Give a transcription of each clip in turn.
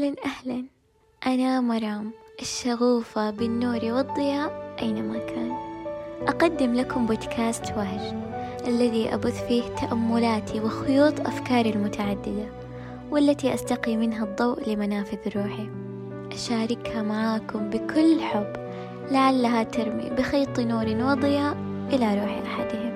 أهلا أهلا. أنا مرام الشغوفة بالنور والضياء أينما كان. أقدم لكم بودكاست وهج الذي أبث فيه تأملاتي وخيوط أفكاري المتعددة والتي أستقي منها الضوء لمنافذ روحي. أشاركها معاكم بكل حب لعلها ترمي بخيط نور وضياء إلى روح أحدهم.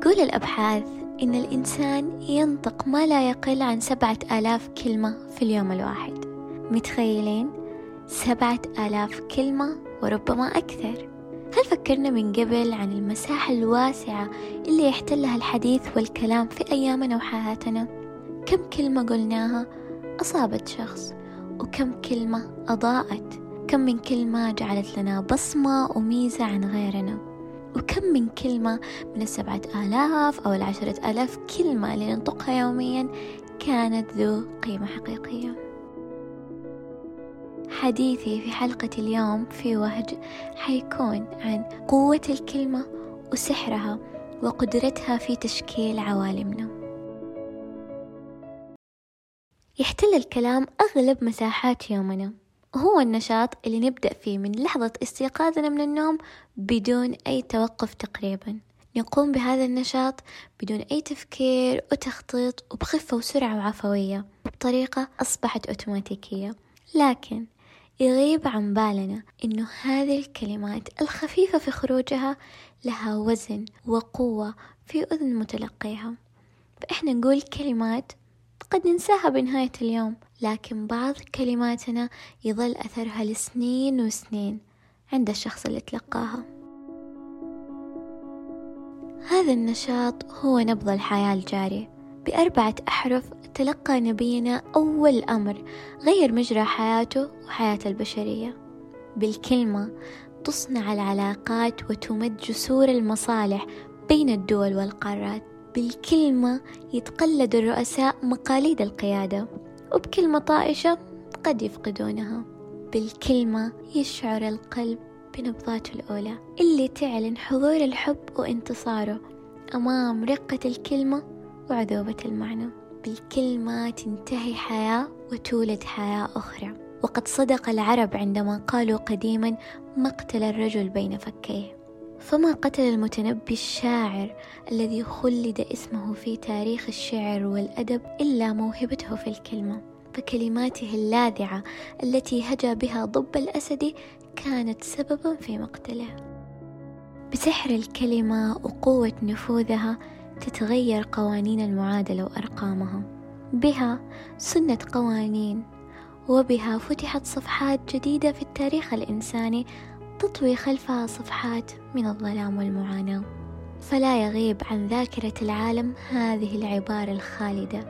تقول الأبحاث إن الإنسان ينطق ما لا يقل عن سبعة آلاف كلمة في اليوم الواحد متخيلين؟ سبعة آلاف كلمة وربما أكثر هل فكرنا من قبل عن المساحة الواسعة اللي يحتلها الحديث والكلام في أيامنا وحياتنا؟ كم كلمة قلناها أصابت شخص وكم كلمة أضاءت كم من كلمة جعلت لنا بصمة وميزة عن غيرنا وكم من كلمة من السبعة آلاف أو العشرة آلاف كلمة اللي ننطقها يوميا كانت ذو قيمة حقيقية. حديثي في حلقة اليوم في وهج حيكون عن قوة الكلمة وسحرها وقدرتها في تشكيل عوالمنا. يحتل الكلام أغلب مساحات يومنا. هو النشاط اللي نبدأ فيه من لحظة استيقاظنا من النوم بدون أي توقف تقريبا. نقوم بهذا النشاط بدون أي تفكير وتخطيط وبخفة وسرعة وعفوية بطريقة أصبحت أوتوماتيكية. لكن يغيب عن بالنا إنه هذه الكلمات الخفيفة في خروجها لها وزن وقوة في أذن متلقيها. فإحنا نقول كلمات قد ننساها بنهاية اليوم لكن بعض كلماتنا يظل أثرها لسنين وسنين عند الشخص اللي تلقاها. هذا النشاط هو نبض الحياة الجاري بأربعة أحرف تلقى نبينا أول أمر غير مجرى حياته وحياة البشرية. بالكلمة تصنع العلاقات وتمد جسور المصالح بين الدول والقارات. بالكلمة يتقلد الرؤساء مقاليد القيادة وبكلمة طائشة قد يفقدونها. بالكلمة يشعر القلب بنبضاته الأولى اللي تعلن حضور الحب وانتصاره أمام رقة الكلمة وعذوبة المعنى. بالكلمة تنتهي حياة وتولد حياة أخرى. وقد صدق العرب عندما قالوا قديما مقتل الرجل بين فكيه. فما قتل المتنبي الشاعر الذي خلد اسمه في تاريخ الشعر والأدب إلا موهبته في الكلمة. فكلماته اللاذعة التي هجا بها ضب الأسد كانت سببا في مقتله. بسحر الكلمة وقوة نفوذها تتغير قوانين المعادلة وأرقامها. بها سنت قوانين وبها فتحت صفحات جديدة في التاريخ الإنساني تطوي خلفها صفحات من الظلام والمعاناة فلا يغيب عن ذاكرة العالم هذه العبارة الخالدة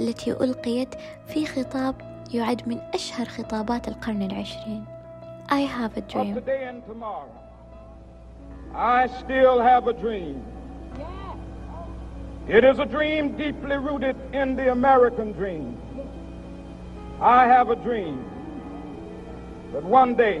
التي ألقيت في خطاب يعد من أشهر خطابات القرن العشرين. I have a dream. I still have a dream. It is a dream deeply rooted in the American dream. I have a dream that one day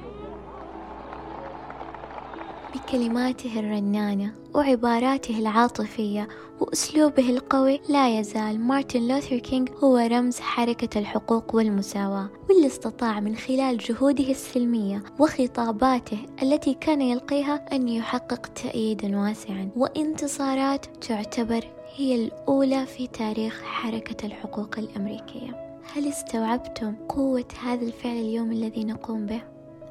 بكلماته الرنانة وعباراته العاطفية وأسلوبه القوي لا يزال مارتن لوثر كينغ هو رمز حركة الحقوق والمساواة واللي استطاع من خلال جهوده السلمية وخطاباته التي كان يلقيها أن يحقق تأييدا واسعا وانتصارات تعتبر هي الأولى في تاريخ حركة الحقوق الأمريكية هل استوعبتم قوة هذا الفعل اليوم الذي نقوم به؟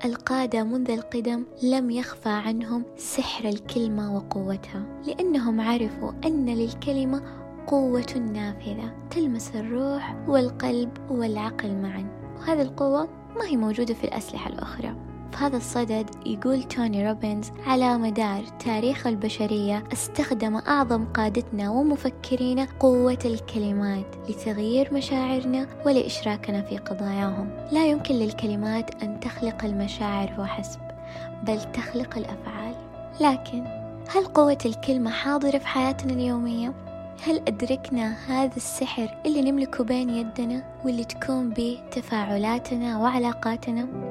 القادة منذ القدم لم يخفى عنهم سحر الكلمة وقوتها لأنهم عرفوا أن للكلمة قوة نافذة تلمس الروح والقلب والعقل معا وهذه القوة ما هي موجودة في الأسلحة الأخرى. هذا الصدد يقول توني روبنز على مدار تاريخ البشرية استخدم أعظم قادتنا ومفكرينا قوة الكلمات لتغيير مشاعرنا ولإشراكنا في قضاياهم لا يمكن للكلمات أن تخلق المشاعر وحسب بل تخلق الأفعال لكن هل قوة الكلمة حاضرة في حياتنا اليومية؟ هل أدركنا هذا السحر اللي نملكه بين يدنا واللي تكون به تفاعلاتنا وعلاقاتنا؟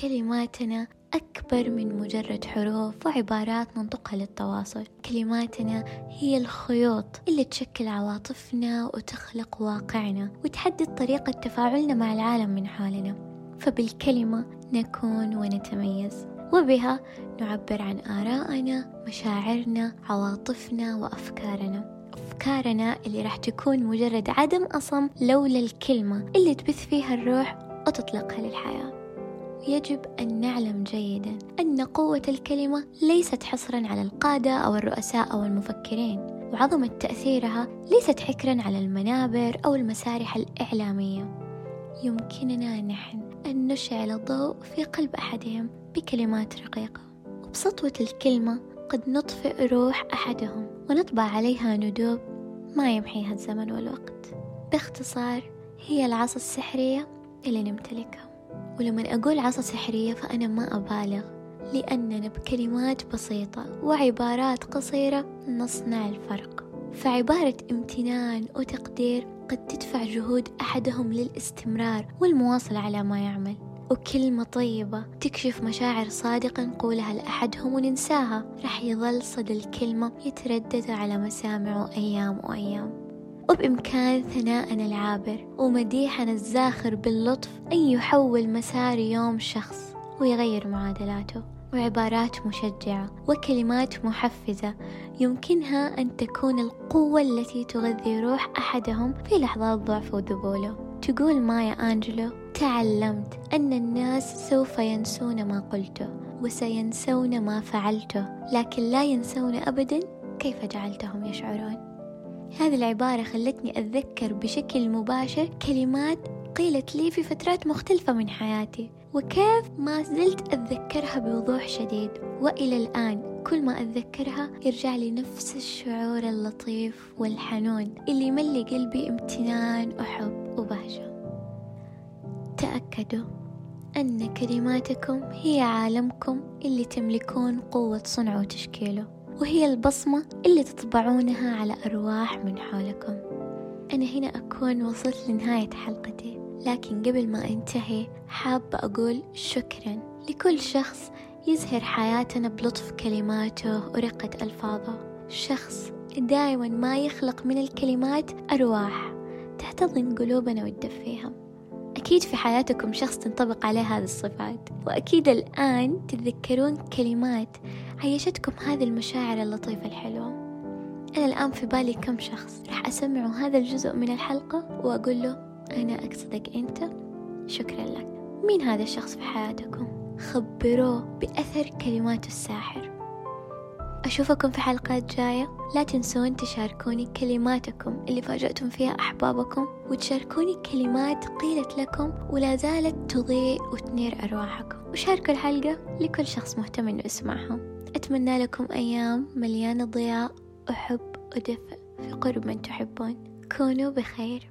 كلماتنا أكبر من مجرد حروف وعبارات ننطقها للتواصل. كلماتنا هي الخيوط اللي تشكل عواطفنا وتخلق واقعنا وتحدد طريقة تفاعلنا مع العالم من حولنا. فبالكلمة نكون ونتميز وبها نعبر عن آرائنا مشاعرنا عواطفنا وأفكارنا. أفكارنا اللي راح تكون مجرد عدم أصم لولا الكلمة اللي تبث فيها الروح وتطلقها للحياة. يجب أن نعلم جيدا أن قوة الكلمة ليست حصرا على القادة أو الرؤساء أو المفكرين وعظمة تأثيرها ليست حكرا على المنابر أو المسارح الإعلامية. يمكننا نحن أن نشعل الضوء في قلب أحدهم بكلمات رقيقة. وبسطوة الكلمة قد نطفئ روح أحدهم ونطبع عليها ندوب ما يمحيها الزمن والوقت. باختصار هي العصا السحرية اللي نمتلكها. ولما أقول عصا سحرية فأنا ما أبالغ لأننا بكلمات بسيطة وعبارات قصيرة نصنع الفرق. فعبارة امتنان وتقدير قد تدفع جهود أحدهم للاستمرار والمواصلة على ما يعمل. وكلمة طيبة تكشف مشاعر صادقة نقولها لأحدهم وننساها. رح يظل صدى الكلمة يتردد على مسامعه أيام وأيام. وبإمكان ثناءنا العابر ومديحنا الزاخر باللطف أن يحول مسار يوم شخص ويغير معادلاته وعبارات مشجعة وكلمات محفزة يمكنها أن تكون القوة التي تغذي روح أحدهم في لحظات ضعف وذبوله تقول مايا أنجلو تعلمت أن الناس سوف ينسون ما قلته وسينسون ما فعلته لكن لا ينسون أبدا كيف جعلتهم يشعرون. هذه العبارة خلتني أتذكر بشكل مباشر كلمات قيلت لي في فترات مختلفة من حياتي وكيف ما زلت أتذكرها بوضوح شديد. وإلى الآن كل ما أتذكرها يرجع لي نفس الشعور اللطيف والحنون اللي يملي قلبي امتنان وحب وبهجة. تأكدوا أن كلماتكم هي عالمكم اللي تملكون قوة صنعه وتشكيله. وهي البصمة اللي تطبعونها على أرواح من حولكم. أنا هنا أكون وصلت لنهاية حلقتي لكن قبل ما أنتهي حابة أقول شكرا لكل شخص يزهر حياتنا بلطف كلماته ورقة ألفاظه. شخص دائما ما يخلق من الكلمات أرواح تحتضن قلوبنا وتدفيها أكيد في حياتكم شخص تنطبق عليه هذه الصفات وأكيد الآن تتذكرون كلمات عيشتكم هذه المشاعر اللطيفة الحلوة. أنا الآن في بالي كم شخص راح أسمعه هذا الجزء من الحلقة وأقول له أنا أقصدك أنت؟ شكرا لك. مين هذا الشخص في حياتكم؟ خبروه بأثر كلمات الساحر. أشوفكم في حلقات جاية. لا تنسون تشاركوني كلماتكم اللي فاجأتم فيها أحبابكم وتشاركوني كلمات قيلت لكم ولا زالت تضيء وتنير أرواحكم. وشاركوا الحلقة لكل شخص مهتم إنه يسمعها. أتمنى لكم أيام مليانة ضياء وحب ودفء في قرب من تحبون. كونوا بخير.